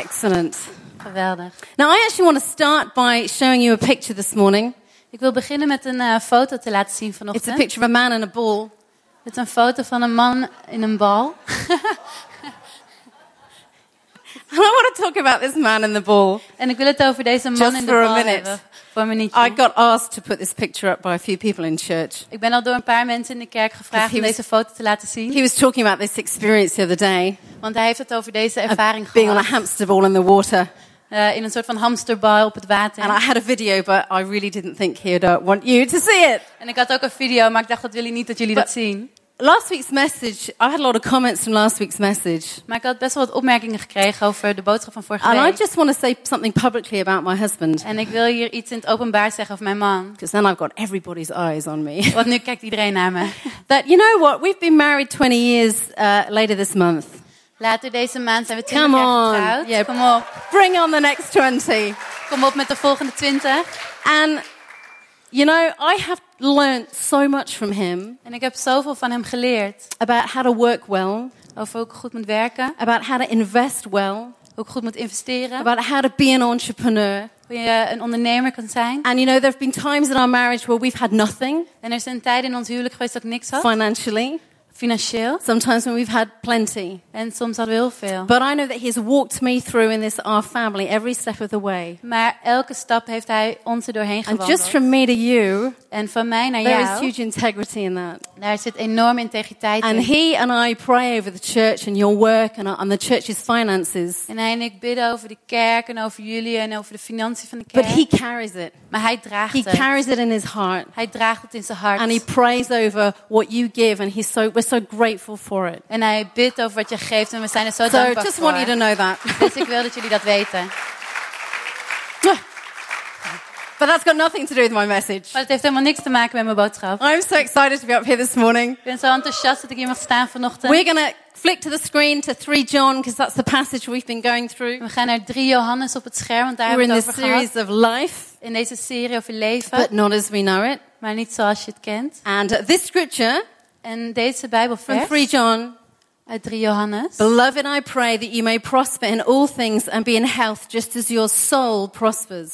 Excellent. Geweldig. Now, I actually want to start by showing you a picture this morning. Ik wil beginnen met een eh, foto te laten zien It's a vanochtend. picture of a man in a ball. Het is een foto van een man in een bal. And I want to talk about this man in the ball. En ik wil het over deze man Just in de for a bal minute. hebben. Voor een minuutje. I got asked to put this picture up by a few people in church. Ik ben al door een paar mensen in de kerk gevraagd he om was- deze foto te laten zien. He was talking about this experience the other day, Want hij heeft het over deze ervaring being on a gehad. hamster ball in the water. eh, in een soort van hamsterbal op het water. And I had a video, but I really didn't think he'd uh, want you to see it. En ik had ook een video, maar ik dacht dat jullie niet dat jullie dat zien. Last week's message, I had a lot of comments from last week's message. Maar ik had best wel wat opmerkingen gekregen over de boodschap van vorige And I just want to say something publicly about my husband. En ik wil hier iets in het openbaar zeggen over mijn man. Because then I've got everybody's eyes on me. Want nu kijkt iedereen naar me. that, you know what? We've been married 20 years uh, later this month. Later deze maand zijn we 20 Come jaar on. getrouwd. Yeah. Kom op. Bring on the next 20. Kom op met de volgende 20. And, you know, I have learned so much from him En ik heb zoveel van hem geleerd. about how to work well, Over hoe ik goed moet werken. about how to invest well, Hoe ik goed moet investeren. about how to be an entrepreneur. Hoe je een ondernemer kan zijn. And, you know, there have been times in our marriage where we've had nothing En er zijn tijden in ons huwelijk geweest dat ik niks had. financially, Financieel. sometimes when we've had plenty. En soms hadden we heel veel. But I know that He's walked me through in this, our family, every step of the way. Maar elke stap heeft hij ons er doorheen And just from me to you, En van mij naar there is jou, huge integrity in that. daar zit enorme integriteit And in. he and I pray over the church and your work and, and the church's finances. En hij en ik bidden over de kerk en over jullie en over de financiën van de But he carries it. maar hij draagt He het. carries it in his heart. Hij draagt het in zijn hart. And he prays over what you give and he's so, we're so grateful for it. En hij bidt over wat je geeft en we zijn er zo So dankbaar just voor. want you to know that. Dus ik wil dat jullie dat weten. But that's got nothing to do with my message. Maar het heeft helemaal niks te maken met mijn boodschap. I'm so excited to be up here this morning. Ik ben zo enthousiast dat ik hier mag staan vanochtend. We're going to flick to the screen to 3 John because that's the passage we've been going through. We gaan naar 3 Johannes op het scherm, want daar We're in hebben we this het over series of life, In deze serie over leven, but not as we know it. maar niet zoals je het kent. And this scripture En deze from Bijbelvers 3 John uit 3 Johannes. Beloved, I pray that you may prosper in all things and be in health just as your soul prospers.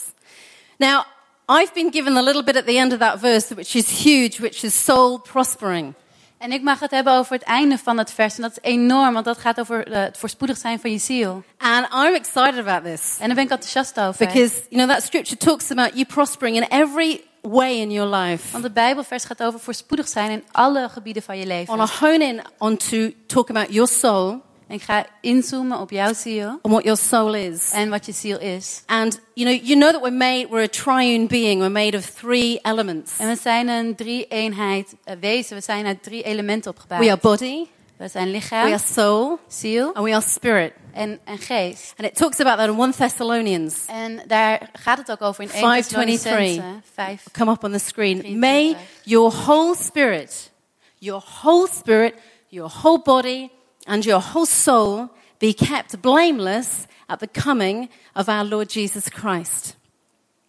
Now, I've been given a little bit at the end of that verse, which is huge, which is soul prospering. En ik mag het hebben over het einde van het vers. En dat is enorm, want dat gaat over eh, het voorspoedig zijn van je ziel. And I'm excited about this En daar ben ik enthousiast over. because, you know, that scripture talks about you prospering in every way in your life. Want het Bijbelvers gaat over voorspoedig zijn in alle gebieden van je I leven. want to hone in onto talk about your soul En ik ga inzoomen op jouw ziel and what your soul is. en wat je ziel is. And, you know, you know that we're made, we're a triune being. We're made of three elements. En we zijn een drie-eenheid eh, wezen. We zijn uit drie elementen opgebouwd. We are body, We zijn we are soul, ziel and we are spirit. en, en geest. And it talks about that in 1 Thessalonians. En daar gaat het ook over in 1 5:23. 5. Come up on the screen. 23. May your whole spirit, your whole spirit, your whole body, and your whole soul be kept blameless at the coming of our Lord Jesus Christ.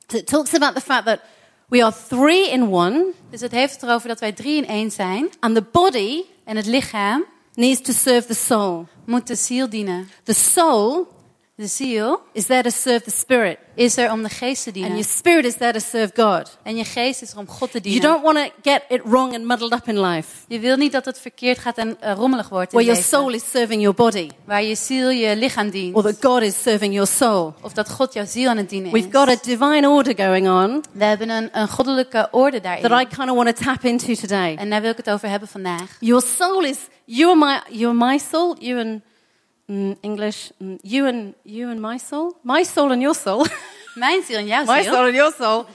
So it talks about the fact that we are three in one, Dus het heeft erover dat wij drie in één zijn. and the body En het lichaam needs to serve the soul. moet de ziel dienen. The soul De ziel is there to serve the spirit, is er om de geest te and dienen. your spirit is there to serve God. En je geest is er om God te You dienen. don't want to get it wrong and muddled up in life. Je wil niet dat het verkeerd gaat en eh, rommelig wordt in where your soul is serving your body, Waar je ziel je lichaam dient. or that God is serving your soul. Of dat God jouw ziel aan het dienen We've is. got a divine order going on We hebben een, een goddelijke orde daarin. that I kind of want to tap into today. En daar wil ik het over hebben vandaag. Your soul is you and my you and my soul, you and mm, English, mm, you and you and my soul, my soul and your soul, Mijn ziel en jouw my soul and your soul.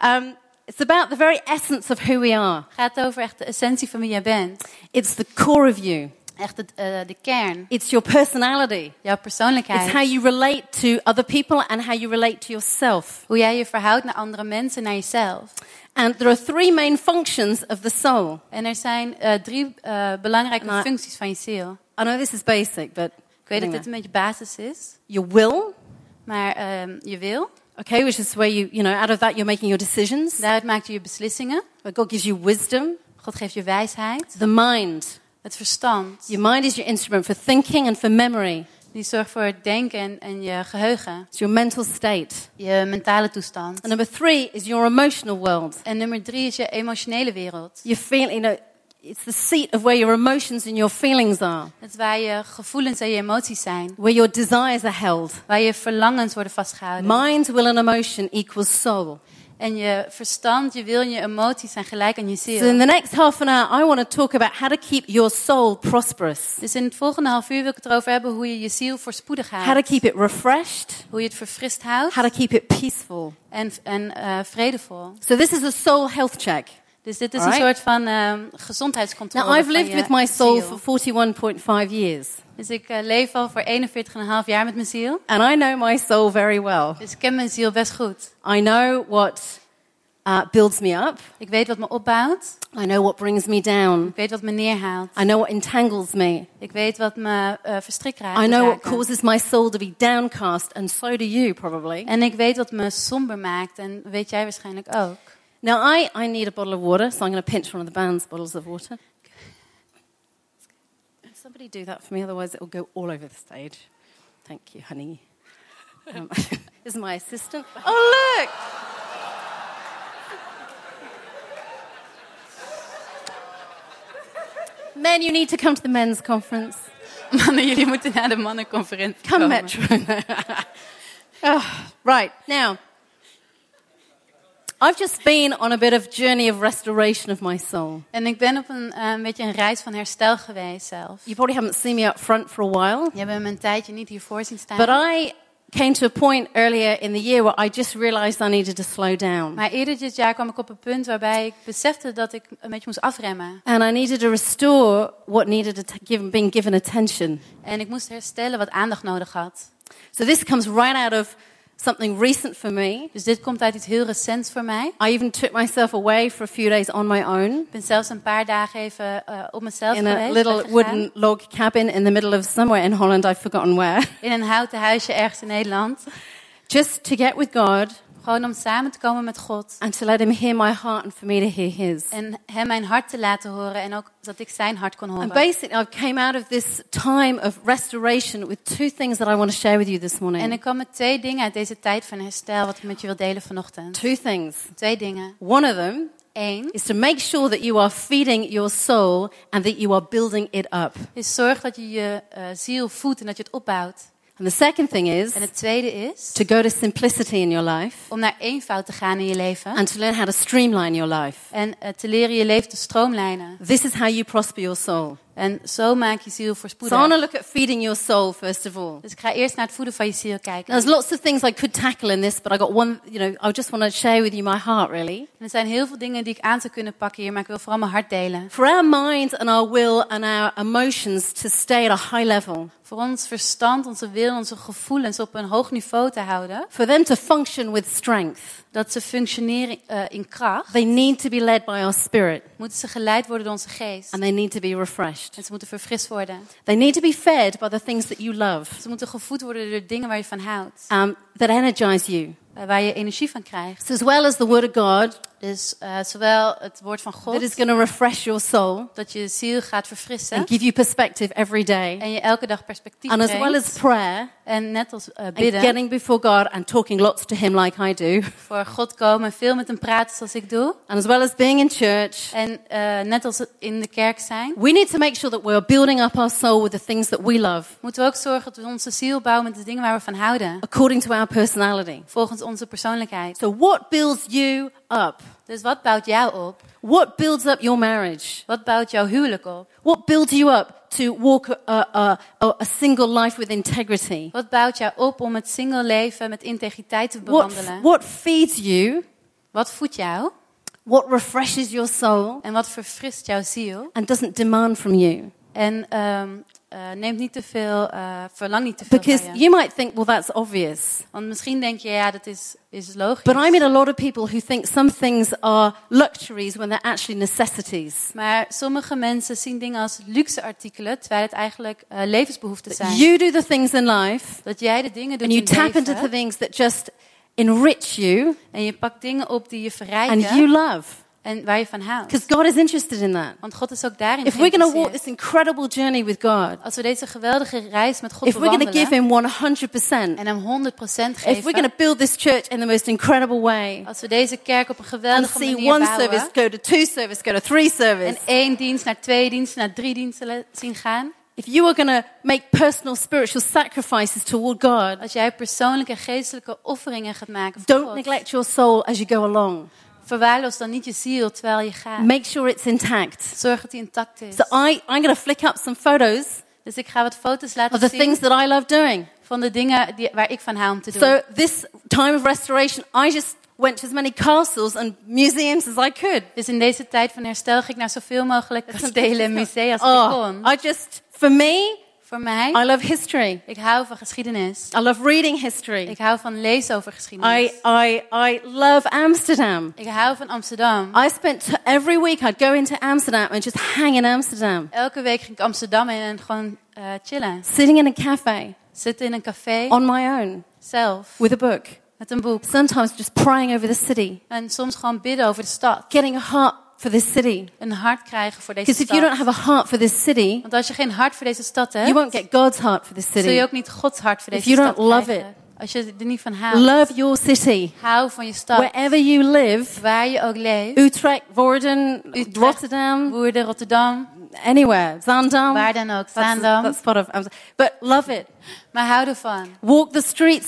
Um, it's about the very essence of who we are. gaat over echt de essentie van wie jij bent. It's the core of you. Echt het, eh, de kern. It's your personality. Jouw persoonlijkheid. It's how you relate to other people and how you relate to yourself. Hoe jij je verhoudt naar andere mensen, naar jezelf. And there are three main functions of the soul. En er zijn eh, drie eh, belangrijke Nou, functies van je ziel. I know this is basic, but Ik weet dat dit een beetje basis is. your will, Maar ehm, je wil. okay, which is where you, you know, out of that you're making your decisions. Daaruit maak je je beslissingen. But God gives you wisdom. God geeft je wijsheid. The mind. Het verstand. Your mind is your instrument for thinking and for memory. Die zorgt voor het denken en, en je geheugen. It's your mental state. Je mentale toestand. And number three is your emotional world. En nummer drie is je emotionele wereld. You feel, you know, it's the seat of where your emotions and your feelings are, Het is waar je gevoelens en je emoties zijn. where your desires are held. Waar je verlangens worden vastgehouden. Mind, will, and emotion equals soul. En je verstand, je wil en je emoties zijn gelijk aan je So in ziel. the next half an hour, I want to talk about how to keep your soul prosperous, Dus in het volgende half uur wil ik het erover hebben hoe je je ziel voorspoedig how to houdt. keep it refreshed, Hoe je het verfrist houdt how to keep it peaceful. en, en eh, vredevol. So this is a soul health check. Dus dit is Alright. een soort van ehm, gezondheidscontrole Now I've lived with my soul ziel. for 41.5 years, Dus ik eh, leef al voor 41,5 jaar met mijn ziel. and I know my soul very well. Dus ik ken mijn ziel best goed. I know what uh, builds me up. Ik weet wat me opbouwt. I know what brings me down. Ik weet wat me neerhaalt. I know what entangles me. Ik weet wat me eh verstrikt raakt. I know what causes my soul to be downcast, and so do you probably. En ik weet wat me somber maakt. En weet jij waarschijnlijk ook. Now, I, I need a bottle of water, so I'm going to pinch one of the band's bottles of water. Somebody do that for me, otherwise it will go all over the stage. Thank you, honey. Um, this is my assistant. Oh, look! Men, you need to come to the men's conference. Mannen, jullie moeten naar de mannenconferentie Come. Metro. oh, right, now. I've just been on a bit of journey of restoration of my soul. En ik ben op een, eh, een beetje een reis van herstel geweest zelf. You probably haven't seen me up front for a while, Je hebt me een tijdje niet hiervoor zien staan. but I came to a point earlier in the year where I just realized I needed to slow down. Maar eerder dit jaar kwam ik op een punt waarbij ik besefte dat ik een beetje moest afremmen. And I needed to restore what needed to give, being given attention. En ik moest herstellen wat aandacht nodig had. So this comes right out of something recent for me. Dus dit komt uit iets heel recents voor mij. I even took myself away for a few days on my own Ik ben zelfs een paar dagen even eh, op mezelf in a little weggegaan. wooden log cabin in the middle of somewhere in Holland. I've forgotten where. In een houten huisje ergens in Nederland. Just to get with God Gewoon om samen te komen met God. and to let Him hear my heart and for me to hear His. En hem mijn hart te laten horen. En ook dat ik zijn hart kon And horen. basically, I came out of this time of restoration with two things that I want to share with you this En morning. ik kwam met twee dingen uit deze tijd van herstel. Wat ik met je wil delen vanochtend. Two things. Twee dingen. One of them Eén is to make sure that you are feeding your soul and that you are building it up. is zorg dat je je eh, ziel voedt en dat je het opbouwt. And the second thing is En het tweede is to go to simplicity in your life om naar eenvoud te gaan in je leven. and to learn how to streamline your life. En eh, te leren je leven te stroomlijnen. This is how you prosper your soul. En zo maak je ziel So I voorspoedig. want to look at feeding your soul first of all. Dus ik ga eerst naar het voeden van je ziel kijken. There's lots of things I could tackle in this, but I got one, you know, I just want to share with you my heart really. En er zijn heel veel dingen die ik aan zou kunnen pakken hier, maar ik wil vooral mijn hart delen. For our mind and our will and our emotions to stay at a high level, Voor ons verstand, onze wil, onze gevoelens op een hoog niveau te houden. for them to function with strength, Dat ze functioneren eh, in kracht. they need to be led by our spirit Moeten ze geleid worden door onze geest. and they need to be refreshed. En ze moeten verfrist worden. They need to be fed by the things that you love, Ze moeten gevoed worden door dingen waar je van houdt. um, that energize you. Eh, Waar je energie van krijgt. As well as the Word of God Dus eh, zowel het woord van God, that is going to refresh your soul dat je ziel gaat verfrissen. and give you perspective every day, En je elke dag perspectief and as well as prayer En net als eh, and bidden, getting before God and talking lots to Him like I do, voor God komen en veel met hem praten zoals ik doe. and as well as being in church, En eh, net als in de kerk zijn, we need to make sure that we're building up our soul with the things that we love moeten we ook zorgen dat we onze ziel bouwen met de dingen waar we van houden. according to our personality. Volgens onze persoonlijkheid. So, what builds you up? Dus wat bouwt jou op? What builds up your marriage? Wat bouwt jouw huwelijk op? What builds you up to walk a, a, a, a single life with integrity? Wat bouwt jou op om het single leven met integriteit te What, bewandelen? what feeds you? Wat voedt jou? What refreshes your soul En wat verfrist jouw ziel? and doesn't demand from you? En ehm eh, neemt niet te veel, eh, verlang niet te veel Because je. you might think, well, that's obvious. Want misschien denk je, ja, dat is, is logisch. But I meet a lot of people who think some things are luxuries when they're actually necessities. Maar sommige mensen zien dingen als luxe artikelen, terwijl het eigenlijk eh, levensbehoeften zijn. You do the things in life dat jij de dingen doet and you in tap leven, into the things that just enrich you en je pakt dingen op die je and verrijken you love. En waar je van houdt. Because God is interested in that. Want God is ook daarin If we're going to walk this incredible journey with God, Als we deze geweldige reis met God if we're going to give Him 100%, en hem 100% if we're going geven. to build this church in the most incredible way, Als we deze kerk op een and geweldige see manier one service go to two service, go to three service, En één dienst naar twee diensten naar drie diensten zien gaan. if you are going to make personal spiritual sacrifices toward God, Als jij persoonlijke geestelijke offeringen gaat maken voor don't God. neglect your soul as you go along. Verwaarloos dan niet je ziel terwijl je gaat. Make sure it's intact. Zorg dat die intact is. So I, I'm going to flick up some photos Dus ik ga wat foto's of laten the zien things that I love doing. van de dingen die, waar ik van hou om te doen. So this time of restoration, I just went to as many castles and museums as I could. Dus in deze tijd van herstel ging ik naar zoveel mogelijk kastelen en musea als ik Oh, kon. I just, for me, Voor mij, I love history. ik hou van geschiedenis. I love reading history. Ik hou van lezen over geschiedenis. I, I, I love Amsterdam. Ik hou van Amsterdam. I spent every week I'd go into Amsterdam and just hang in Amsterdam, Elke week ging ik Amsterdam in en gewoon eh, chillen. sitting in a cafe Zitten in een café, on my own zelf, with a book. met een boek. Sometimes just praying over the city, En soms gewoon bidden over de stad. getting a heart for this city. Een hart krijgen voor deze Because if you don't have a heart for this city, Want als je geen hart voor deze stad you won't get God's heart for this city. zul je city. ook niet Gods hart voor If deze you stad don't love krijgen. Als je er niet van houdt. Love your city. Hou van je stad. Wherever you live, Waar je ook leeft. Utrecht, Woerden, Utrecht. Rotterdam, Woerden, Rotterdam. anywhere, Zaandam. Waar dan ook. That's, Zaandam. that's part of Amsterdam. But love it. Maar hou ervan. Walk the streets.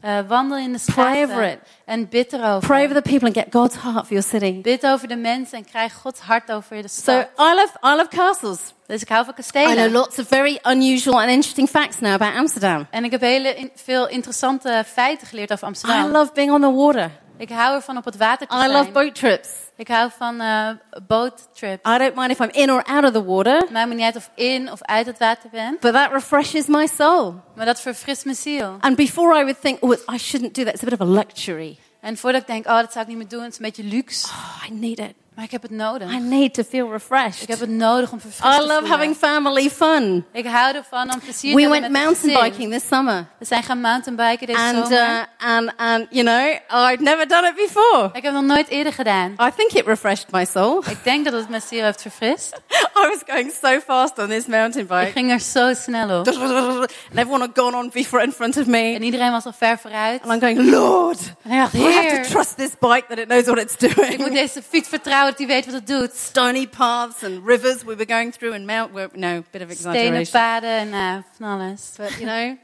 Eh, wandel in de Pray over straten. it. En bid erover. Pray over the people and get God's heart for your city. Bid over de mensen en krijg Gods hart over de So stad. I love, I love castles. dus ik hou van I know kastelen. lots of very unusual and interesting facts now about Amsterdam. En ik heb hele in- veel interessante feiten geleerd over I Amsterdam. love being on the water. Ik hou ervan op het water te I zijn. love boat trips. ik hou van eh boottrips. I don't mind if I'm in or out of the water, Maakt me niet uit of in of uit het water ben. but that refreshes my soul. Maar dat verfrist mijn ziel. And before I would think, oh, I shouldn't do that, it's a bit of a luxury. En voordat ik denk, oh, dat zou ik niet meer doen. Het is een beetje luxe. Oh, I need it. Maar ik heb het nodig. I need to feel refreshed. Ik heb het nodig om verfrist I te love voelen. having family fun. Ik hou ervan om plezier te We hebben went met het mountain biking this summer. We zijn gaan mountainbiken deze And, zomer. uh, and, and, you know, I'd never done it before. ik heb het nog nooit eerder gedaan. I think it refreshed my soul. Ik denk dat het mijn ziel heeft verfrist. I was going so fast on this mountain Ik bike. ging er zo snel op. And everyone had gone on before in front of me. En iedereen was al ver vooruit. And I'm going, Lord, ik I have to trust this bike that it knows what it's ik moet doing. deze fiets vertrouwen dat hij weet wat het doet. Stony paths and rivers we were going through and mount, well, no, bit of Stenen exaggeration. paden en eh, van alles. But, you know,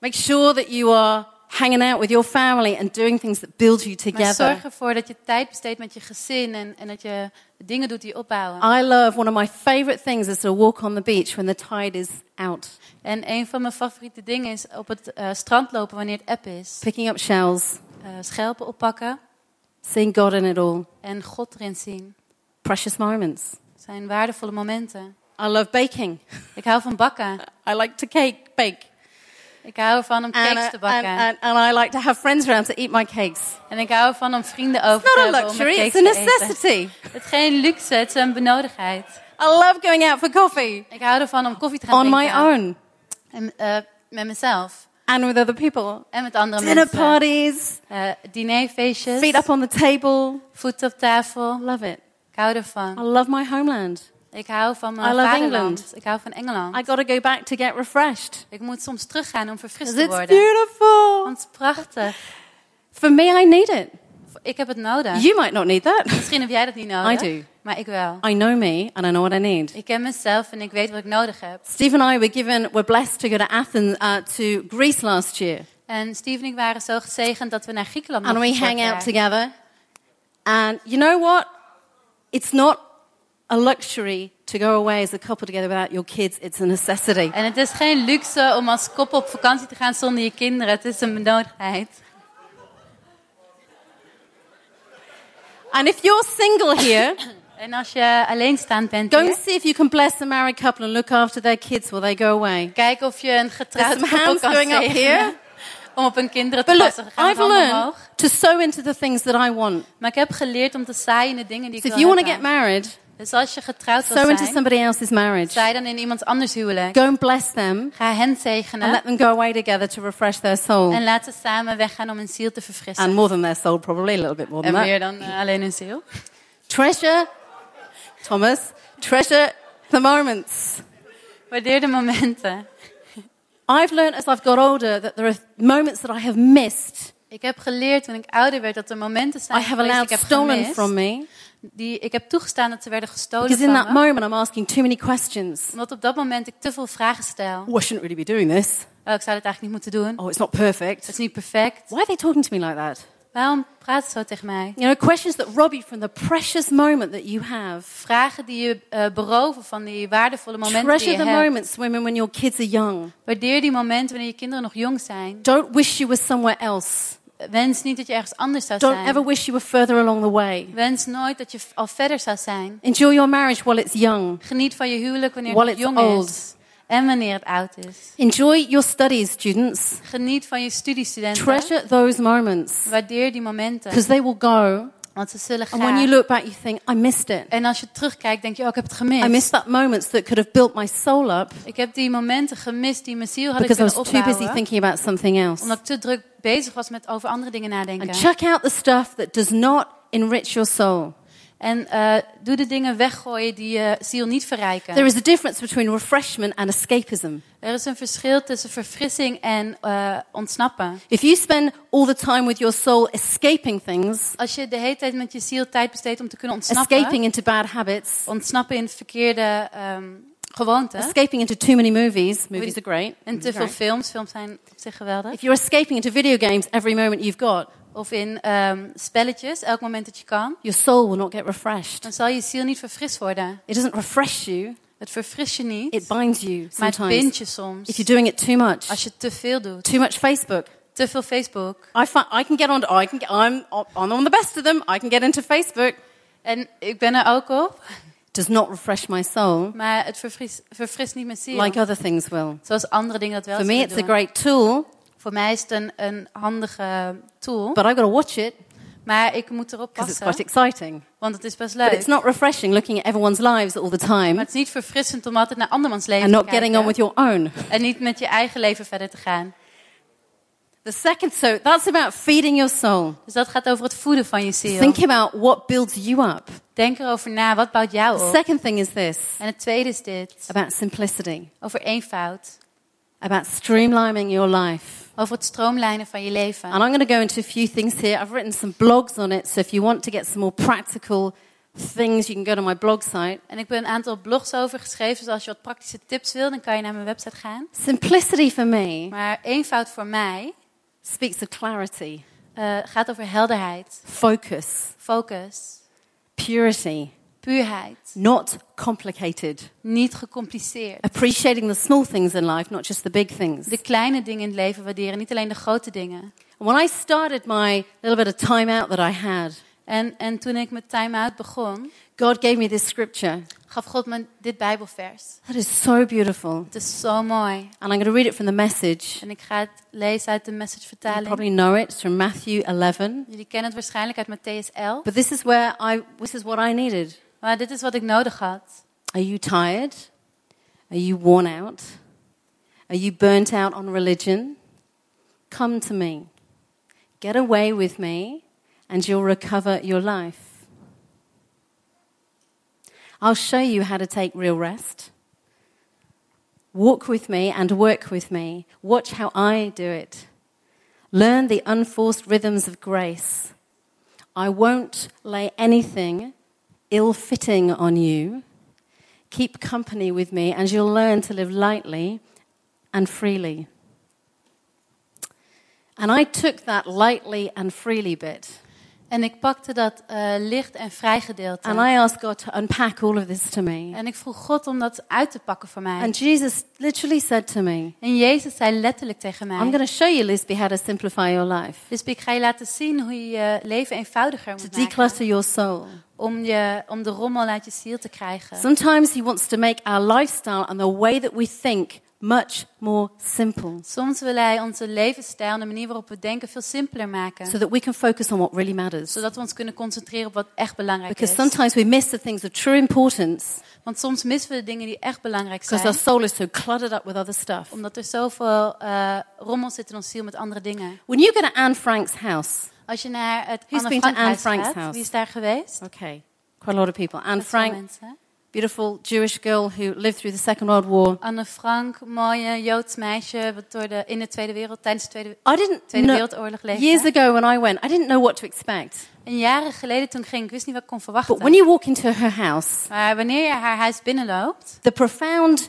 make sure that you are hanging out with your family and doing things that build you Maar together. zorg ervoor dat je tijd besteedt met je gezin en, en dat je dingen doet die opbouwen. I love one of my favorite things is to walk on the beach when the tide is out, En een van mijn favoriete dingen is op het eh, strand lopen wanneer het app is. picking up shells, Eh, schelpen oppakken seeing God in it all. en God erin zien. Precious moments. Zijn waardevolle momenten. I love baking. Ik hou van bakken. I like to cake, bake. Ik hou ervan om cakes uh, te bakken. and, and, and I like to have friends around to eat my cakes. En ik hou ervan om vrienden over te not a hebben om mijn luxury, cakes it's a necessity. Het is geen luxe, het is een benodigdheid. I love going out for coffee Ik hou ervan om koffie te gaan on my drinken. own En, eh, met mezelf. And with other people. En met andere Dinner mensen. parties, Eh, dinerfeestjes. feet up on the table. Voeten op tafel. Love it. Ik hou ervan. I love my homeland. Ik hou van I love. England. Ik hou van Engeland. I got to go back to get refreshed. Ik moet soms teruggaan om verfrist te It's beautiful. Want het is prachtig. For me, I need it. Ik heb het nodig. You might not need that. Misschien heb jij dat niet nodig. I do. Maar ik wel. I know me and I know what I need. Ik ken mezelf en ik weet wat ik nodig heb. Steve and I were given, were blessed to go to Athens, uh, to Greece last year. En Steve en ik waren zo gezegend dat we naar Griekenland And we mochten hang out together. And you know what? It's not a luxury to go away as a couple together without your kids. It's a necessity. En het is geen luxe om als koppel op vakantie te gaan zonder je kinderen. Het is een benodigdheid. And if you're single here, En als je alleenstaand bent, go and see if you can bless a married couple and look after their kids while they go away. kijk of je een There's getrouwd some koppel hands kan going up zegenen here. om op hun kinderen te But look, passen. Gaan I've handen learned omhoog. to sow into the things that I want. Maar ik heb geleerd om te zaaien in de dingen die ik So if wil you want to hebben. get married, Dus als je getrouwd Sow wil into zijn, somebody else's marriage. zij dan in iemand anders huwelijk. Go and bless them Ga hen and zegenen let them go away together to refresh their soul. en laat ze samen weggaan om hun ziel te verfrissen. And more than their soul, probably a little bit more than En that. meer dan eh, alleen hun ziel. Treasure, Thomas, treasure the moments. Waardeer de momenten. I've learned as I've got older that there are moments that I have missed. Ik heb geleerd toen ik ouder werd dat er momenten zijn I have allowed ik heb stolen gemist. from me. Die, ik heb toegestaan dat ze werden gestolen Because in that me. moment I'm asking too many questions. Omdat op dat moment ik te veel vragen stel. Oh, I shouldn't really be doing this. Oh, ik zou dit eigenlijk niet moeten doen. Oh, it's not Het perfect. is niet perfect. Why are they talking to me like that? Waarom praat ze zo tegen mij? You know, questions that rob you from the precious moment that you have. Vragen die je eh, beroven van die waardevolle momenten die Treasure je the hebt. moments, women, when your kids are young. Waardeer die momenten wanneer je kinderen nog jong zijn. Don't wish you were somewhere else. Wens niet dat je ergens anders zou Don't zijn. ever wish you were further along the way. Wens nooit dat je al verder zou zijn. Enjoy your marriage while it's young. Geniet van je huwelijk wanneer While het jong old. is. En wanneer het oud is. Enjoy your studies, students. Geniet van je studiestudenten. Treasure those moments Waardeer die momenten. because they will go. Want ze zullen And when you gaan. look back, you think, I missed it. En als je terugkijkt, denk je, oh, ik heb het I missed gemist. that moments that could have built my soul up Ik heb die momenten gemist die mijn ziel hadden because I kunnen was too busy opbouwen. thinking about something else. Omdat ik te druk bezig was met over andere dingen nadenken. And check out the stuff that does not enrich your soul. En eh, doe de dingen weggooien die je ziel niet verrijken. There is a difference between refreshment and escapism. Er is een verschil tussen verfrissing en eh, ontsnappen. If you spend all the time with your soul escaping things, Als je de hele tijd met je ziel tijd besteedt om te kunnen ontsnappen, escaping into bad habits, ontsnappen in verkeerde ehm, gewoonten, escaping into too many movies, movies are great. en te veel films, films zijn op zich geweldig, If you're escaping into video games every moment you've got, of in ehm, spelletjes, elk moment dat je kan, your soul will not get refreshed. dan zal je ziel niet verfrist worden. It doesn't refresh you, Het verfrist je niet, it binds you maar het sometimes. bindt je soms. If you're doing it too much, Als je te veel doet, too much Facebook. te veel Facebook. I find I can get on. I can. Get, I'm. I'm on the best of them. I can get into Facebook. En ik ben er ook op, Does not refresh my soul maar het verfrist, verfrist niet mijn ziel. like other things will. Zoals andere dingen dat wel For me, it's a great tool, Voor mij is het een, een handige tool, but I've got to watch it maar ik moet erop because it's passen, quite exciting. want het is best But it's leuk. not refreshing looking at everyone's lives all the Maar time het is niet verfrissend om altijd naar andermans leven and te not getting kijken on with your own. en niet met je eigen leven verder te gaan. The second, so that's about feeding your soul. Dus dat gaat over het voeden van je ziel. Think about what builds you up. Denk erover na, wat bouwt jou The op? second thing is this En het tweede is dit, about simplicity, over eenvoud. about streamlining your life. Over het stroomlijnen van je leven. And I'm going to go into a few things here. I've written some blogs on it, so if you want to get some more practical things, you can go to my blog site. En ik heb een aantal blogs over geschreven, dus als je wat praktische tips wil, dan kan je naar mijn website gaan. Simplicity for me Maar eenvoud voor mij speaks of clarity, eh, gaat over helderheid, focus, focus, purity, puurheid. not complicated. Niet gecompliceerd. Appreciating the small things in life, not just the big things. De kleine dingen in het leven waarderen, niet alleen de grote dingen. When I started my little bit of time out that I had, En, en toen ik met Time Out begon, God gave me this scripture. gaf God me dit Bijbelvers. That is so beautiful. Het is zo mooi. And I'm going to read it from the message. En ik ga het lezen uit de message You probably know it. It's from Matthew 11. Jullie kennen het waarschijnlijk uit Matthäus 11. But this is where I, this is what I needed. Maar dit is wat ik nodig had. Are you tired? Are you worn out? Are you burnt out on religion? Come to me. Get away with me, and you'll recover your life. I'll show you how to take real rest. Walk with me and work with me. Watch how I do it. Learn the unforced rhythms of grace. I won't lay anything ill fitting on you. Keep company with me, and you'll learn to live lightly and freely. And I took that lightly and freely bit, En ik pakte dat eh, licht en vrij gedeelte. and I asked God to unpack all of this to me. En ik vroeg God om dat uit te pakken voor mij. And Jesus literally said to me, En Jezus zei letterlijk tegen mij. I'm going to show you, Lisby, how to simplify your life, Dus ik ga je laten zien hoe je je leven eenvoudiger to moet maken. declutter your soul. Om, je, om de rommel uit je ziel te krijgen. Sometimes He wants to make our lifestyle and the way that we think much more simple Soms wil hij onze levensstijl en de manier waarop we denken veel simpeler maken. so that we can focus on what really matters. Zodat we ons kunnen concentreren op wat echt belangrijk Because is. sometimes we miss the things of true importance Want soms missen we de dingen die echt belangrijk because zijn. our soul is so cluttered up with other stuff. Omdat er zoveel eh, rommel zit in ons ziel met andere dingen. When you go to Anne Frank's house, Als je naar het Who's Anne Frank Anne Frank's gaat, house? wie is daar geweest? okay, quite a lot of people. Anne Frank, mensen. Beautiful Jewish girl who lived through the Second World War. Anne Frank, mooie Joods meisje, wat door de, in de Tweede Wereld, tijdens de Tweede, I didn't Tweede know, Wereldoorlog leefde. years ago when I went, I didn't know what to expect. En jaren geleden toen ik ging, ik wist niet wat ik kon verwachten. But when you walk into her house, Maar wanneer je haar huis binnenloopt, the profound,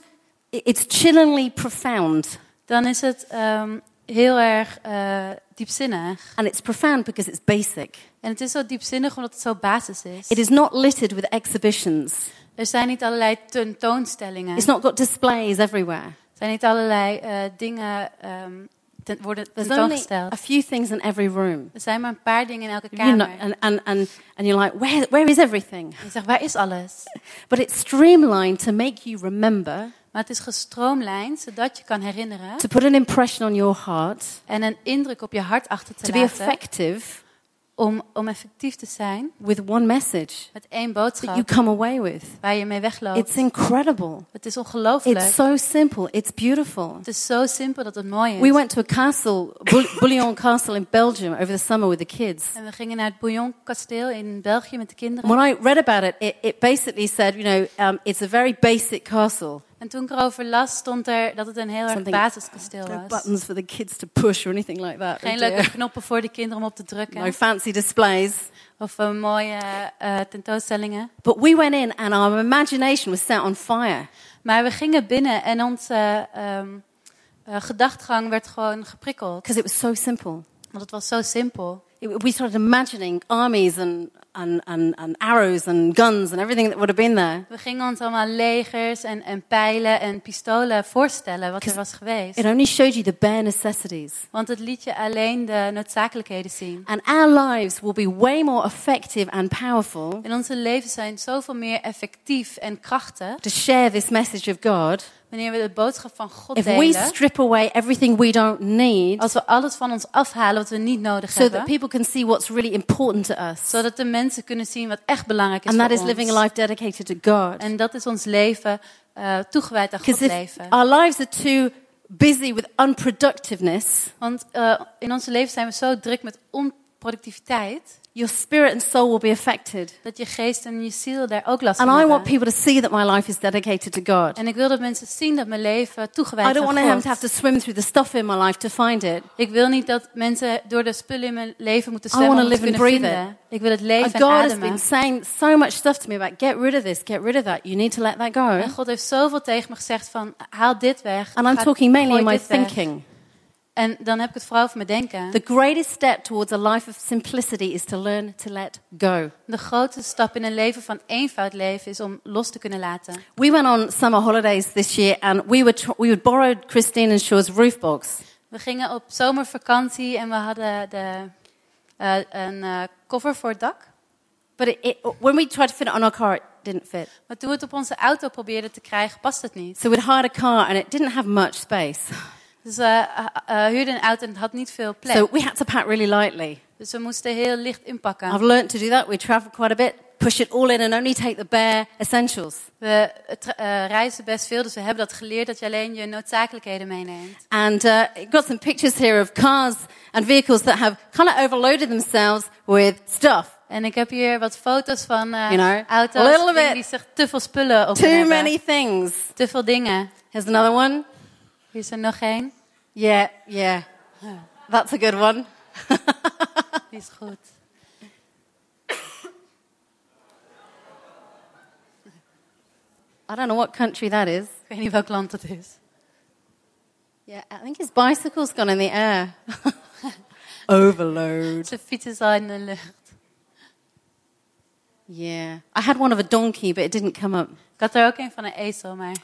it's chillingly profound. dan is het ehm, heel erg eh, diepzinnig. And it's profound because it's basic. En het is zo diepzinnig omdat het zo basis is. It is not littered with exhibitions. Er zijn niet allerlei tentoonstellingen. It's not got displays everywhere. Er zijn niet allerlei eh, dingen ehm, ten, worden tentoongesteld. a few things in every room. Er zijn maar een paar dingen in elke You kamer. know, and, and, and, and you're like, where, where is everything? Je zegt, waar is alles? But it's streamlined to make you remember, Maar het is gestroomlijnd, zodat je kan herinneren to put an impression on your heart, en een indruk op je hart achter te to be laten. effective Om, om effectief te zijn with one message met één that boodschap you come away with. waar je mee wegloopt. It's incredible. het is ongelooflijk. It's so simple. It's beautiful. Het is zo simpel dat het mooi is. We went to a castle, Bouillon Castle in Belgium over the summer with the kids. En we gingen naar het Bouillon kasteel in België met de kinderen. When I read about it, it, it basically said, you know, um, it's a very basic castle. En toen ik erover las, stond er dat het een heel erg basiskasteel No was. buttons for the kids to push or anything like that. Geen leuke knoppen voor de kinderen om op te drukken. No fancy displays. Of eh, mooie eh, tentoonstellingen. But we went in and our imagination was set on fire. Maar we gingen binnen en onze ehm eh, gedachtgang werd gewoon geprikkeld. Because it was so simple. Want het was zo simpel. We started imagining armies and, and, and, and arrows and guns and everything that would have been there. We gingen ons allemaal legers en, en pijlen en pistolen voorstellen wat er was geweest. It only showed you the bare necessities. Want het liet je alleen de noodzakelijkheden zien. And our lives will be way more effective and powerful En onze levens zijn zoveel meer effectief en krachtig to share this message of God wanneer we de boodschap van God if we delen. strip away everything we don't need Als we alles van ons afhalen wat we niet nodig so that hebben. people can see what's really important to us. Zodat de mensen kunnen zien wat echt belangrijk is And that voor is ons. living a life dedicated to God. En dat is ons leven eh, toegewijd aan God leven. our lives are too busy with unproductiveness, Want eh, in onze leven zijn we zo druk met onproductiviteit. Your spirit and soul will be affected. Dat je geest en je ziel daar ook last And van I want people to see that my life is dedicated to God. En ik wil dat mensen zien dat mijn leven toegewijd I don't aan want them to have to swim through the stuff in my life to find it. Ik wil niet dat mensen door de spullen in mijn leven moeten zwemmen om het te live kunnen and breathe vinden. Ik wil het And leven en God has been saying so much stuff to me about get rid of this, get rid of that. You need to let that go. En God heeft zoveel tegen me gezegd van haal dit weg. And I'm talking mainly in my thinking. En dan heb ik het vooral over mijn denken. The greatest step towards a life of simplicity is to learn to let go. De grootste stap in een leven van eenvoud leven is om los te kunnen laten. We went on summer holidays this year and we were tr- we would borrow Christine and Shaw's roof box. We gingen op zomervakantie en we hadden de, eh, een cover voor het dak. But it, it, when we tried to fit it on our car, it didn't fit. Maar toen we het op onze auto probeerden te krijgen, past het niet. So we'd hired a car and it didn't have much space. Dus we eh, eh, huurden een auto en het had niet veel plek. So we had to pack really lightly. Dus we moesten heel licht inpakken. I've learned to do that. We travel quite a bit, push it all in and only take the bare essentials. We eh, reizen best veel, dus we hebben dat geleerd dat je alleen je noodzakelijkheden meeneemt. And uh, got some pictures here of cars and vehicles that have kind of overloaded themselves with stuff. En ik heb hier wat foto's van eh, You know, auto's die zich te veel spullen op Too hebben. many things. Te veel dingen. Here's another one. Hier is er nog één. Yeah, yeah. That's a good one. Die is goed. I don't know what country that is. Ik weet niet welk land het is. Yeah, I think his bicycle's gone in the air. Overload. Zijn fiets is in de lucht. Yeah. I had one of a donkey, but it didn't come up. Ik had er ook een van een ezel, maar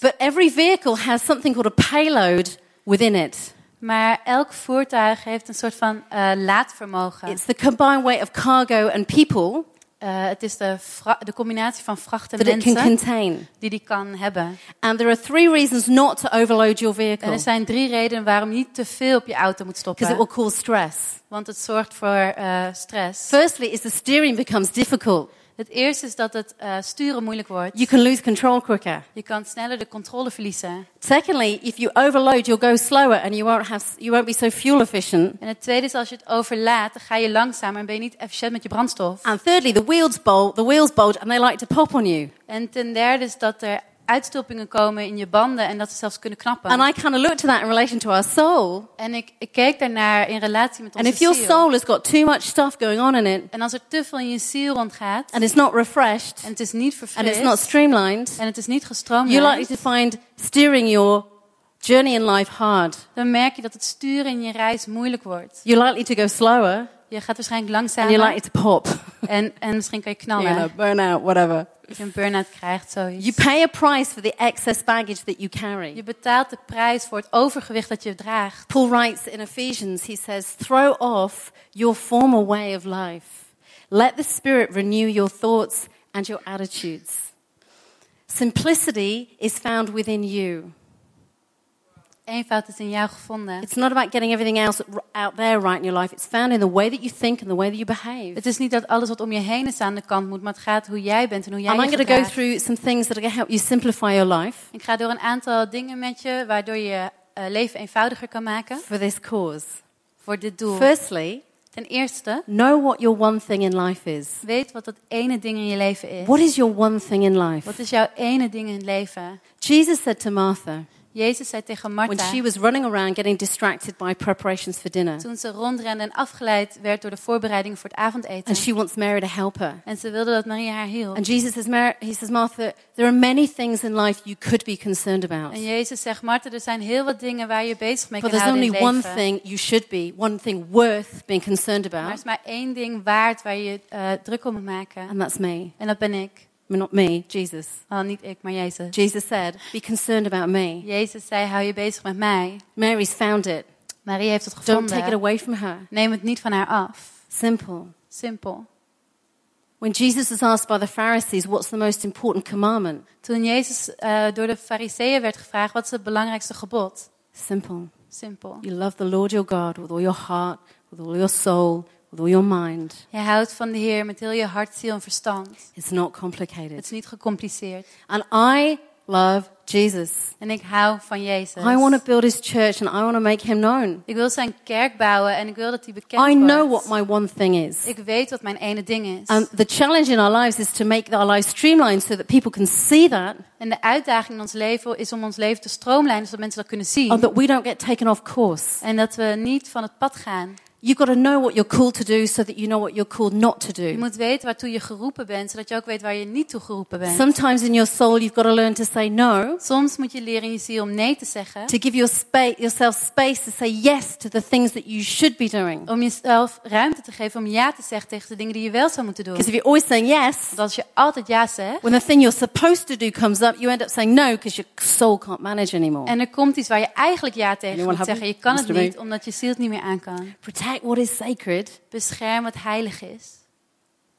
But every vehicle has something called a payload within it. Maar elk voertuig heeft een soort van eh, laadvermogen. It's the combined weight of cargo and people. Eh, het is de, de combinatie van vracht en mensen contain. die die kan hebben. And there are three reasons not to overload your En vehicle er zijn drie redenen waarom je niet te veel op je auto moet because it stoppen. will cause stress. Want het zorgt voor eh, stress. Firstly, is the steering becomes difficult. Het eerste is dat het eh, sturen moeilijk wordt. You can lose control quicker. Je kan sneller de controle verliezen. Secondly, if you overload, you'll go slower and you won't have you won't be so fuel efficient. En het tweede is als je het overlaat, dan ga je langzamer en ben je niet efficiënt met je brandstof. And thirdly, the wheels bolt, the wheels bulge, and they like to pop on you. En ten derde is dat er uitstulpingen komen in je banden en dat ze zelfs kunnen knappen. And I kind of looked at that in relation to our soul. En ik, ik keek daarnaar in relatie met And onze if your ziel. soul has got too much stuff going on in it, En als er te veel in je ziel rondgaat and it's not refreshed, en het is niet and verfrist it's not streamlined, en het is niet you're gestroomlijnd, likely to find steering your journey in life hard. dan merk je dat het sturen in je reis moeilijk wordt. You're likely to go slower, Je gaat waarschijnlijk and you're langzamer likely to pop. en, en misschien kan je You're knallen. gonna burn out, whatever. Als je een burn-out krijgt, zoiets. You pay a price for the excess baggage that you carry. Je betaalt de prijs voor het overgewicht dat je draagt. Paul writes in Ephesians, he says, throw off your former way of life. Let the Spirit renew your thoughts and your attitudes. Simplicity is found within you. Eenvoud is in jou gevonden. It's not about getting everything else out there right in your life. It's found in the way that you think and the way that you behave. Het is niet dat alles wat om je heen is aan de kant moet, maar het gaat hoe jij bent en hoe jij And I'm je going to go through some things that are going to help you simplify your life Ik ga door een aantal dingen met je, waardoor je eh, leven eenvoudiger kan maken for this cause. voor dit doel. Firstly, Ten eerste, know what your one thing in life is. weet wat dat ene ding in je leven is. What is your one thing in life? Wat is jouw ene ding in het leven? Jesus said to Martha, Jezus zei tegen when Martha, she was running around getting distracted by preparations for dinner. toen ze rondrende en afgeleid werd door de voorbereidingen voor het avondeten. And she wants Mary to help her. En ze wilde dat Maria haar hielp. And Jesus says, Mar- he says, Martha, there are many things in life you could be concerned about. En Jezus zegt, Martha, er zijn heel wat dingen waar je bezig mee But kan there's houden only in het one leven. thing you should be, one thing worth being concerned Maar er about, is maar één ding waard waar je eh, druk om moet maken. and that's me. En dat ben ik. Not me, Jesus. Oh, niet ik, maar Jezus. Jesus said, be concerned about me. Jezus zei, hou je bezig met mij. Mary's found it. Maria heeft het Don't take it gevonden. away from her. Neem het niet van haar af. Simple. Simpel. When Jesus was asked by the Pharisees, what's the most important commandment? Toen Jezus eh, door de fariseeën werd gevraagd, wat is het belangrijkste gebod? Simple. Simpel. You love the Lord your God with all your heart, with all your soul, with all your mind. Je houdt van de Heer met heel je hart, ziel en verstand. It's not Het complicated. is niet gecompliceerd. And I love Jesus. En ik hou van Jezus. I want to build his church and I want to make him known. Ik wil zijn kerk bouwen en ik wil dat hij bekend I wordt. know what my one thing is. Ik weet wat mijn ene ding is. And the challenge in our lives is to make our lives streamlined so that people can see that en de uitdaging in ons leven is om ons leven te stroomlijnen, zodat mensen dat kunnen zien. and that we don't get taken off course. En dat we niet van het pad gaan. You've got to know what you're called to do so that you know what you're called not to Je do. moet weten waartoe je geroepen bent, zodat je ook weet waar je niet toe geroepen bent. Sometimes in your soul, you've got to learn to say no, Soms moet je leren in je ziel om nee te zeggen. to give your spa- yourself space to say yes to the things that you should be doing. Om jezelf ruimte te geven om ja te zeggen tegen de dingen die je wel zou moeten doen. Because if you're always saying yes, Want als je altijd ja zegt when the thing you're supposed to do comes up, you end up saying no because your soul can't manage anymore. en er komt iets waar je eigenlijk ja tegen moet zeggen, je kan het niet omdat je ziel het niet meer aan kan. Protect what is sacred Bescherm wat heilig is.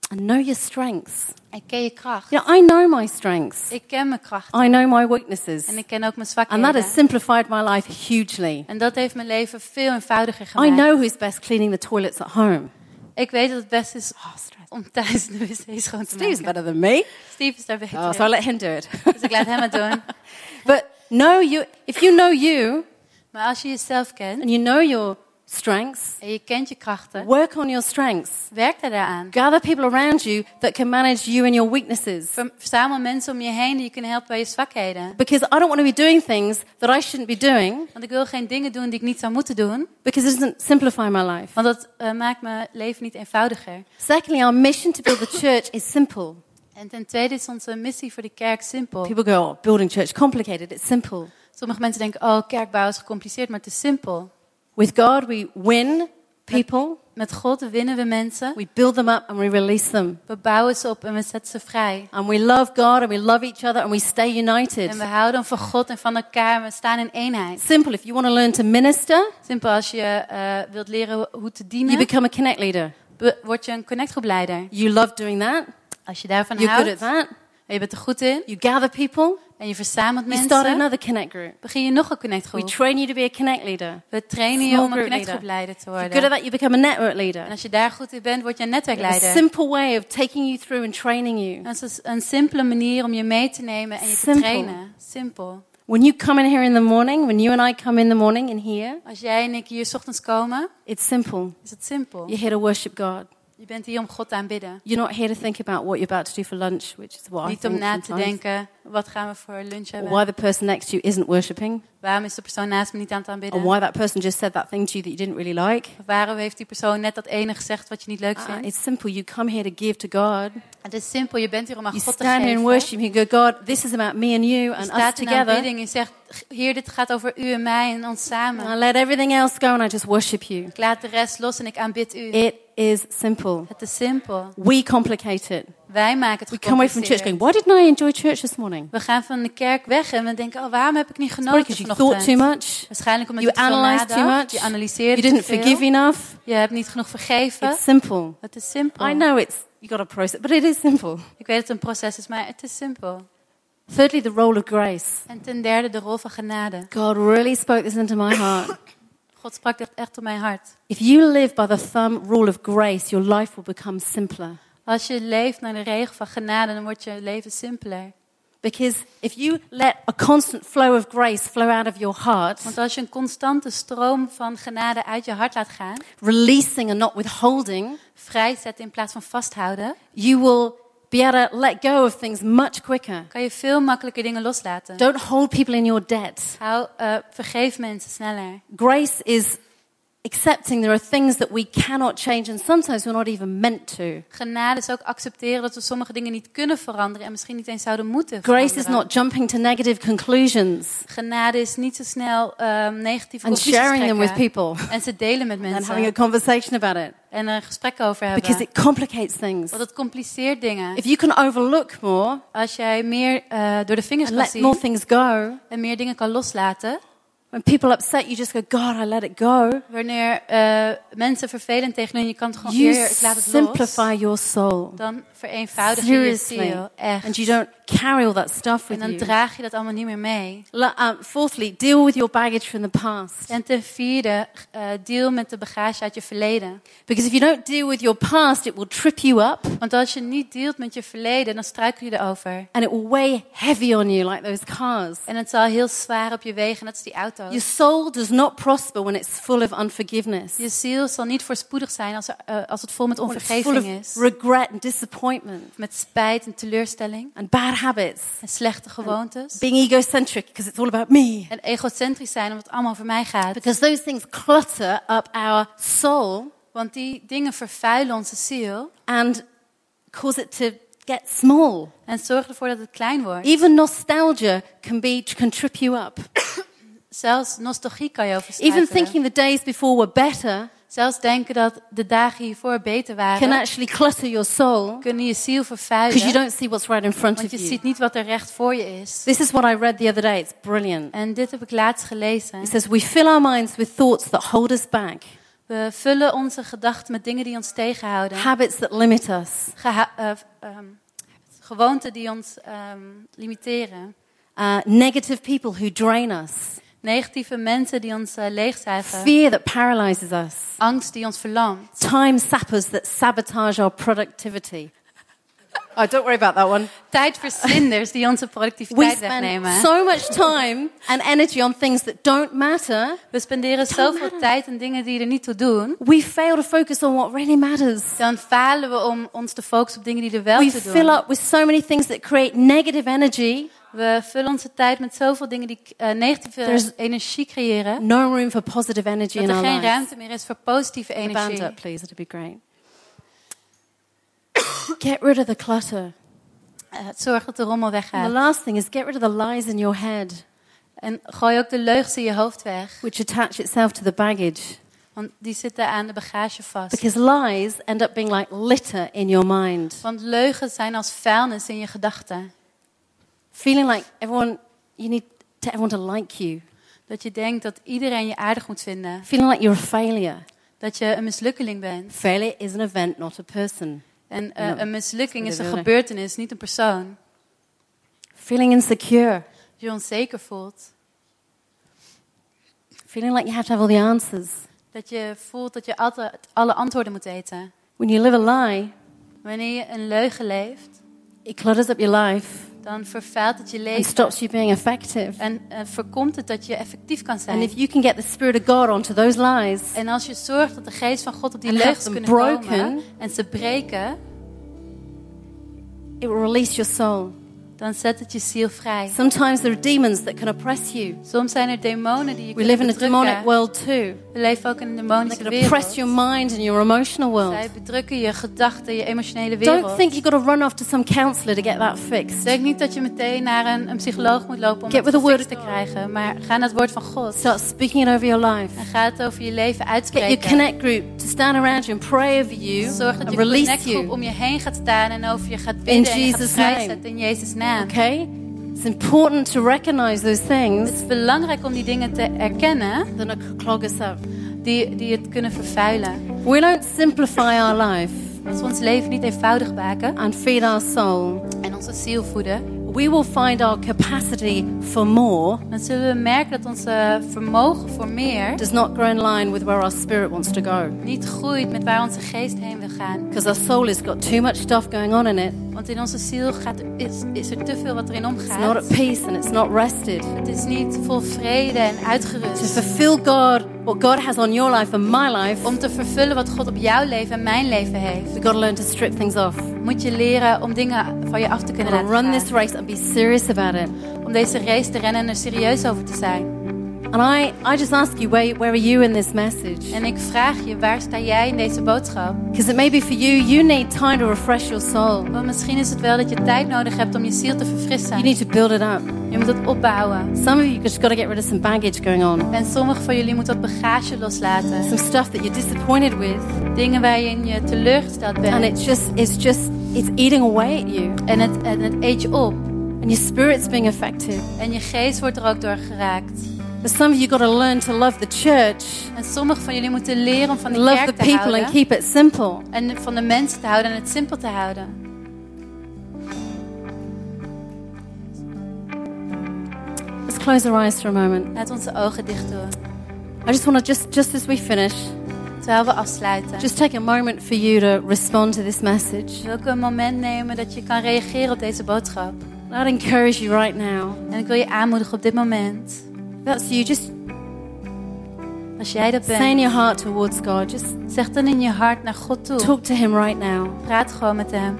and know your strengths. En ken je kracht. Know, I know my strengths. Ik ken mijn krachten. I know my weaknesses. En ik ken ook mijn And that zwakheden. has simplified my life hugely. En dat heeft mijn leven veel eenvoudiger I gemaakt. know who's best cleaning the toilets at home. Ik weet dat het best is Oh, stress. om thuis de wc schoon te Steve's maken. better than me. Steve is daar beter Oh, so I let him do it. Dus ik laat hem het doen. but know you, if you know you Maar als je jezelf kent and you know your strengths, en je kent je krachten, work on your strengths. werk daar daaraan. Gather people around you that can manage you and your weaknesses. Ver- Verzamel mensen om je heen die je kunnen helpen bij je zwakheden. Because I don't want to be doing things that I shouldn't be doing Want ik wil geen dingen doen die ik niet zou moeten doen. because it doesn't simplify my life. Want dat eh, maakt mijn leven niet eenvoudiger. Secondly, our mission to build the church is simple. En ten tweede is onze missie voor de kerk simpel. People go, oh, building church, complicated. It's simple. Sommige mensen denken, oh, kerkbouw is gecompliceerd, maar het is simpel. With God, we win people, Met God winnen we mensen. we build them up, and we release them. We bouwen ze op en we zetten ze vrij. And we love God, and we love each other, and we stay united. En we houden van God en van elkaar en we staan in eenheid. Simple. If you want to learn to minister, Simpel als je eh, wilt leren hoe te you dienen, become a connect leader. be- word je een connectgroepleider. You love doing that. Als je daarvan You're good at houdt, that. En je bent er goed in, You gather people. en je verzamelt You start mensen, another connect group. begin je nog een We connectgroep. train you to be a connect leader. We trainen je Small om een te If you're good at worden. that, you become a network leader. En als je daar goed in bent, word je een A netwerkleider. simple way of taking you through and training you. Dat is een simpele manier om je mee te nemen en je te Simpel. trainen. Simpel. When you come in here in the morning, when you and I come in the morning in here, Als jij en ik hier 's ochtends komen, it's simple. is het simpel. You're here to worship God. Je bent hier om God te aanbidden. You're not here to think about what you're about to do for lunch, which is what I Niet om think na te sometimes. denken, wat gaan we voor lunch Or hebben? why the person next to you isn't worshiping. Waarom is de persoon naast me niet aan het Or aanbidden? why that person just said that thing to you that you didn't really like. Of waarom heeft die persoon net dat ene gezegd wat je niet leuk Uh, vindt? it's simple. You come here to give to God. Het is simpel, je bent hier om aan You God te stand here and worship. You go, God, this is about me and you Je and us staat in together. aanbidding en je zegt, Heer, dit gaat over u en mij en ons samen. I let everything else go and I just worship you. Ik laat de rest los en ik aanbid u. It is simple. Het is simpel. We complicate it. Wij maken het We come away from church going, why didn't I enjoy church this morning? We gaan van de kerk weg en we denken, oh, waarom heb ik niet genoten because you thought too much. Waarschijnlijk omdat You je analyzed too much. Je analyseerde You didn't forgive enough. Je hebt niet genoeg vergeven. It's simple. Het is simpel. I know it's, you got to process, but it is simple. Ik weet dat het een proces is, maar het is simpel. Thirdly, the role of grace. En ten derde de rol van genade. God really spoke this into my heart. God sprak dit echt op mijn hart. If you live by the thumb rule of grace, your life will become simpler. Als je leeft naar de regel van genade, dan wordt je leven simpeler. Because if you let a constant flow of grace flow out of your heart, Want als je een constante stroom van genade uit je hart laat gaan, releasing and not withholding, vrijzetten in plaats van vasthouden, you will be able to let go of things much quicker. kan je veel makkelijker dingen loslaten. Don't hold people in your debt. Hou, eh, vergeef mensen sneller. Grace is accepting there are things that we cannot change and sometimes we're not even meant to. Genade is ook accepteren dat we sommige dingen niet kunnen veranderen en misschien niet eens zouden moeten Grace is veranderen. not jumping to negative conclusions Genade is niet zo snel ehm negatieve and conclusies sharing them with people en ze delen met and having a mensen conversation about it en er een gesprek over hebben. because it complicates things. Want het compliceert dingen. If you can overlook more Als jij meer eh, door de vingers and kan let more zien things go, en meer dingen kan loslaten, when people upset you just go, God, I let it go. wanneer eh, mensen vervelend tegen je kan het gewoon You eer, ik laat het los, simplify your soul. dan vereenvoudig je ziel. Echt. And you don't carry all that stuff En with dan you. draag je dat allemaal niet meer mee. La- um, fourthly, deal with your baggage from the past. En ten vierde, eh, deal met de bagage uit je verleden. Because if you don't deal with your past, it will trip you up Want als je niet dealt met je verleden, dan struikel je erover. and it will weigh heavy on you like those cars. En het zal heel zwaar op je wegen, net als die auto's. Your soul does not prosper when it's full of unforgiveness. Je ziel zal niet voorspoedig zijn als, er, eh, als het vol met onvergeving is. regret and disappointment Met spijt en teleurstelling. and bad habits. En slechte gewoontes. Being egocentric because it's all about me. En egocentrisch zijn omdat het allemaal over mij gaat. Because those things clutter up our soul Want die dingen vervuilen onze ziel. and cause it to get small. En zorgen ervoor dat het klein wordt. Even nostalgia can be can trip you up. Zelfs nostalgie kan je Even overstijgen. thinking the days before were better Zelfs denken dat de dagen hiervoor beter can waren. actually clutter your soul Kunnen je ziel because you vervuilen. don't see what's right in front Want of je you. ziet niet wat er recht voor je is. This is what I read the other day. It's brilliant. En dit heb ik laatst gelezen. It says we fill our minds with thoughts that hold us back, We vullen onze gedachten met dingen die ons tegenhouden. habits that limit us, Geha- eh, ehm, gewoonten die ons ehm, limiteren. uh, negative people who drain us, Negatieve mensen die ons eh, leegzuigen. fear that paralyzes us, Angst die ons verlamt. time sappers that sabotage our productivity. Oh, don't worry about that one. Tijdverslinders die onze We spend wegnemen. so much time and energy on things that don't matter. We spenderen zoveel tijd aan dingen die er niet toe doen. We fail to focus on what really matters. Dan falen we om ons te focussen op dingen die er wel We te fill up with so many things that create negative energy. We vullen onze tijd met zoveel dingen die eh, negatieve There's- energie creëren. No room for positive energy Dat in er our geen lives. ruimte meer is voor positieve The band energie. up, please. Be great. get rid of the clutter. Eh, zorg dat de rommel And the weggaat. last thing is get rid of the lies in your head, En gooi ook de leugens in je hoofd weg. which attach itself to the baggage. Want die zitten aan de bagage vast. Because lies end up being like litter in your mind. Want leugens zijn als vuilnis in je gedachten. Feeling like everyone, you need to, everyone to like you. Dat je denkt dat iedereen je aardig moet vinden. Feeling like you're a failure. dat je een mislukkeling bent. Failure is an event, not a person. En eh, Ja. een mislukking is een gebeurtenis, niet een persoon. Feeling insecure, je onzeker voelt, feeling like you have to have all the answers. dat je voelt dat je altijd alle antwoorden moet weten. When you live a lie, Wanneer je een leugen leeft, it clutters up your life dan vervuilt het je and leven. stops you being effective. En eh, voorkomt het dat je effectief kan And zijn. if you can get the Spirit of God onto those lies, En als je zorgt dat de geest van God op die And leugens kunnen broken. komen en ze breken, it will release your soul. Dan zet het je ziel vrij. Sometimes there are demons that can oppress you. Soms zijn er demonen die je We live in a demonic world too. We leven ook in een They demonische can oppress wereld. your mind and your emotional world. Zij bedrukken je gedachten, je emotionele Don't wereld. think you've got to run off to some counselor to get that fixed. Denk niet dat je meteen naar een, een psycholoog moet lopen om Get het gefixt te krijgen. Maar ga naar het woord van God. Start speaking it over your life. En ga het over je leven Get your uitspreken. connect group to stand around you and pray over you Zorg dat je release connectgroep you. om je heen gaat staan en over je gaat bidden en je gaat Jesus' name. vrijzetten in Jezus' naam. Okay? It's important to recognize those things Het is belangrijk om die dingen te erkennen clog us up. die, die het kunnen vervuilen. We don't simplify our life Als we ons leven niet eenvoudig maken and feed our soul. en onze ziel voeden, We will find our capacity for more dan zullen we merken dat onze vermogen voor meer does not grow in line with where our spirit wants to go. niet groeit met waar onze geest heen wil gaan. Because our soul has got too much stuff going on in it. Want in onze ziel gaat, is, is er te veel wat erin It's not omgaat. at peace and it's not rested. Het is niet vol vrede en To uitgerust. fulfill God, what God has on your life and my life, Om te vervullen wat God op jouw leven en mijn leven heeft, we've got to learn to strip things off. moet je leren om dingen van je af te kunnen laten run gaan. this race and be serious about it. Om deze race te rennen en er serieus over te zijn. And I, I just ask you, where, where are you in this message? En ik vraag je, waar sta jij in deze boodschap? Because it may be for you, you need time to refresh your soul. Want misschien is het wel dat je tijd nodig hebt om je ziel te You verfrissen. need to build it up. Je moet het opbouwen. Some of you just got to get rid of some baggage going on. En sommigen van jullie moeten wat bagage loslaten. Some stuff that you're disappointed with. Dingen waarin je teleurgesteld And bent. it's just, it's just, it's eating away at you. En het, en het eet je op. And your spirit's being affected. En je geest wordt er ook door geraakt. But some of you got to learn to love the church, En sommigen van jullie moeten leren om van de love the kerk te people and keep it simple. En van de mensen te houden en het simpel te houden. Close our eyes for a moment. Laat onze ogen dicht doen. I just want to, just, just as we finish, Terwijl we afsluiten. just take a moment for you to respond to this message. wil ik een moment nemen dat je kan reageren op deze boodschap. I'd encourage you right now. En ik wil je aanmoedigen op dit moment. That's you. Just Als jij dat say in bent, your heart towards God. Just zeg dan in je hart naar God toe. talk to Him right now. Praat gewoon met hem.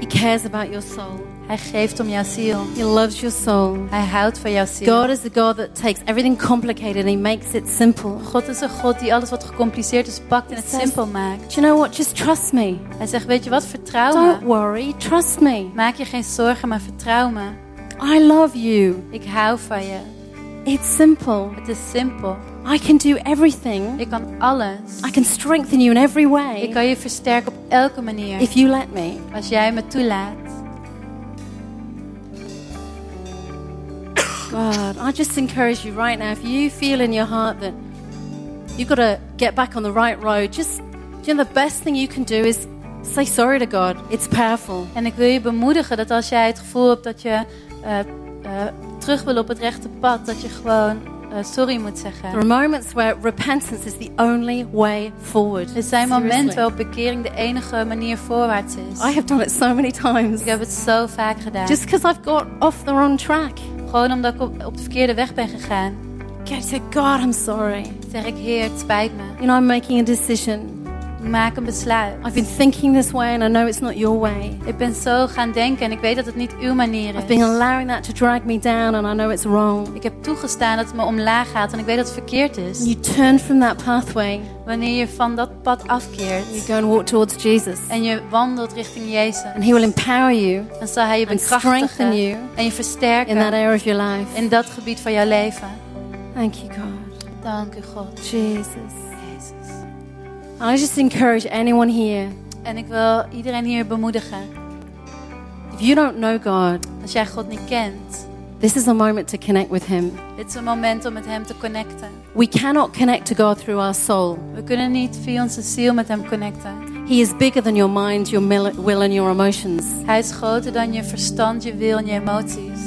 He cares about your soul. Hij geeft om jouw ziel. He loves your soul. Hij houdt van jouw ziel. God is the God that takes everything complicated and He makes it simple. God is een God die alles wat gecompliceerd is pakt en het simpel maakt. Do you know what? Just trust me. Hij zegt, weet je wat, vertrouw Don't me. worry. Trust me. Maak je geen zorgen, maar vertrouw me. I love you. Ik hou van je. It's simple. Het is simpel. I can do everything. Ik kan alles. I can strengthen you in every Ik way kan je versterken op elke manier. if you let me. Als jij me toelaat. God, I just encourage you right now. If you feel in your heart that you've got to get back on the right road, just you know the best thing you can do is say sorry to God. It's powerful. En ik wil je bemoedigen dat als jij het gevoel hebt dat je eh, eh, terug wil op het rechte pad, dat je gewoon eh, sorry moet zeggen. There are moments where repentance is the only way forward. Er zijn momenten waarop bekering de enige manier voorwaarts is. I have done it so many times. Ik heb het zo vaak gedaan. Just because I've got off the wrong track. Gewoon omdat ik op, op de verkeerde weg ben gegaan. I say, God, I'm sorry. Zeg ik, Heer, het spijt me. You know, I'm making a decision. Maak een besluit. I've been thinking this way and I know it's not your way. Ik ben zo gaan denken en ik weet dat het niet uw manier I've been is. allowing that to drag me down and I know it's wrong. Ik heb toegestaan dat het me omlaag gaat en ik weet dat het verkeerd is. You turn from that pathway. Wanneer je van dat pad afkeert You go and walk towards Jesus. en je wandelt richting Jezus, And He will empower you dan zal Hij je bekrachtigen you en je in that versterken area of your life. in dat gebied van jouw leven. Thank you, God. Dank u, God. Jesus. I just encourage anyone here En ik wil iedereen hier bemoedigen. if you don't know God, Als jij God niet kent, This is a moment to connect with Him. Dit is een moment om met Hem te connecten. We cannot connect to God through our soul. We kunnen niet via onze ziel met Hem connecten. He is bigger than your mind, your will, and your emotions. Hij is groter dan je verstand, je wil en je emoties.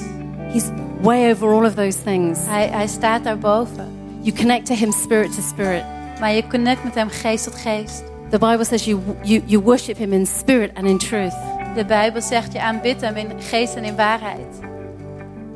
He's way over all of those things. Hij, hij staat daarboven. You connect to Him spirit to spirit. Maar je connect met Hem geest tot geest. The Bible says you, you, you worship Him in spirit and in truth. De Bijbel zegt je aanbidt Hem in geest en in waarheid.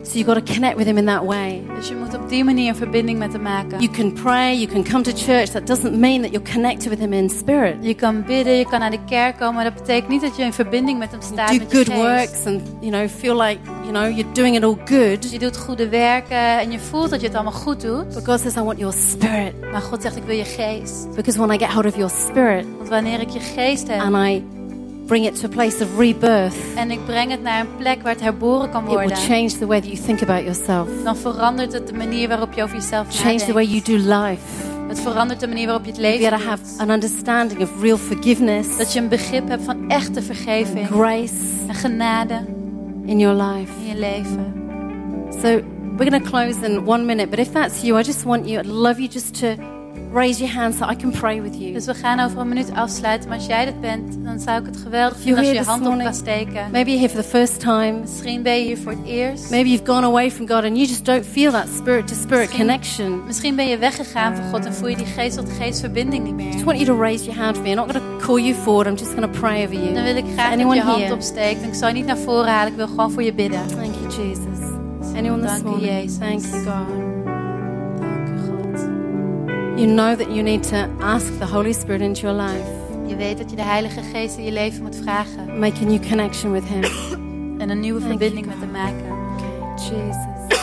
So you've got to connect with Him in that way. Dus je moet op die manier een verbinding met Hem maken. You can pray, you can come to church. That doesn't mean that you're connected with Him in spirit. Je kan bidden, je kan naar de kerk komen, maar dat betekent niet dat je in verbinding met Hem staat Do met je good geest. works and, you know, feel like, you know, you're doing it all good. Je doet goede werken en je voelt dat je het allemaal goed doet. But God says, I want your spirit. Maar God zegt, ik wil je geest. Because when I get hold of your spirit Want wanneer ik je geest heb and I bring it to a place of rebirth, en ik breng het naar een plek waar het herboren kan worden. it will change the way that you think about yourself. dan verandert het de manier waarop je over jezelf Change the way nadenkt. you do life. Het verandert de manier waarop je het leven to have an understanding of real forgiveness, Dat je een begrip hebt van echte vergeving grace en genade in your life. in je leven. So we're going to close in one minute. But if that's you, I just want you, I'd love you just to raise your hand so I can pray with you. Dus we gaan over een minuut afsluiten. Maar als jij dat bent, dan zou ik het geweldig vinden als je je this hand op morning. kan steken. Maybe you're here for the first time. Misschien ben je hier voor het eerst. Maybe you've gone away from God and you just don't feel that spirit to spirit Misschien- connection. Misschien ben je weggegaan van God en voel je die geest tot geest verbinding niet I just meer. want you to raise your hand for me. I'm not going to call you forward. I'm just going to pray over Dan you. wil ik graag dat je hand here? opsteekt. En ik zal je niet naar voren halen, ik wil gewoon voor je bidden. Thank you, Jesus. Anyone this Dank u, morning? Jezus. Thank you, God. U. You know that you need to ask the Holy Spirit into your life. Je weet dat je de Heilige Geest in je leven moet vragen. Make a new connection with Him. En een nieuwe verbinding met hem maken. Okay, Jesus.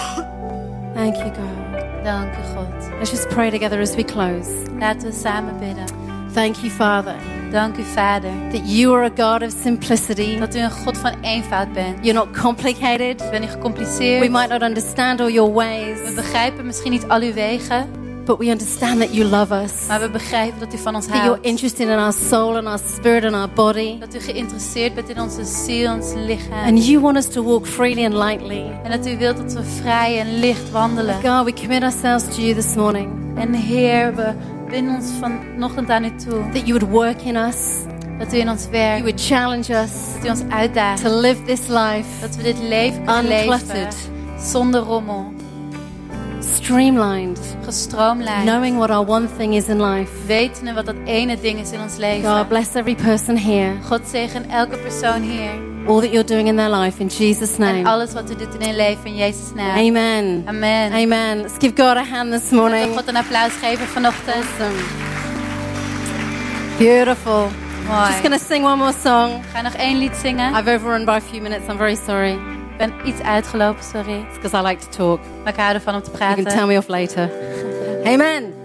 Thank you, God. Dank u, God. Let's just pray together as we close. Laten we samen bidden. Thank you, Father, Dank u, Vader. that you are a God of simplicity. Dat u een God van eenvoud bent. You're not complicated. Ik ben niet gecompliceerd. We might not understand all your We ways, begrijpen misschien niet al uw wegen. But we understand that you love us. Maar we begrijpen dat u van ons That you're houdt. interested in our soul and our spirit and our body. Dat u geïnteresseerd bent in onze ziel, ons lichaam. And you want us to walk freely and lightly. En dat u wilt dat we vrij en licht wandelen. God, we commit ourselves to you this morning. En Heer, we binden ons vanochtend aan u toe. That you would work in us. Dat u in ons You werkt. would challenge us Dat u ons uitdaagt. to live this life Dat we dit leven kunnen leven. Zonder rommel. Streamlined, Gestroomlijnd. knowing what our one thing is in life. Wetende wat dat ene ding is in ons leven. God, bless every person here. God zegen elke persoon hier. All that you're doing in their life in Jesus' En name. alles wat u doet in hun leven in Jezus' naam. Amen. Amen. Amen. Let's give God a hand this Laten morning. we God een applaus geven vanochtend. Awesome. Beautiful. Mooi. Just going to sing one more song. Ik ga nog één lied zingen. I've overrun by a few minutes. I'm very sorry. Ik ben iets uitgelopen, sorry. It's because I like to talk. Maar ik hou ervan om te You can tell praten. me off later. Amen.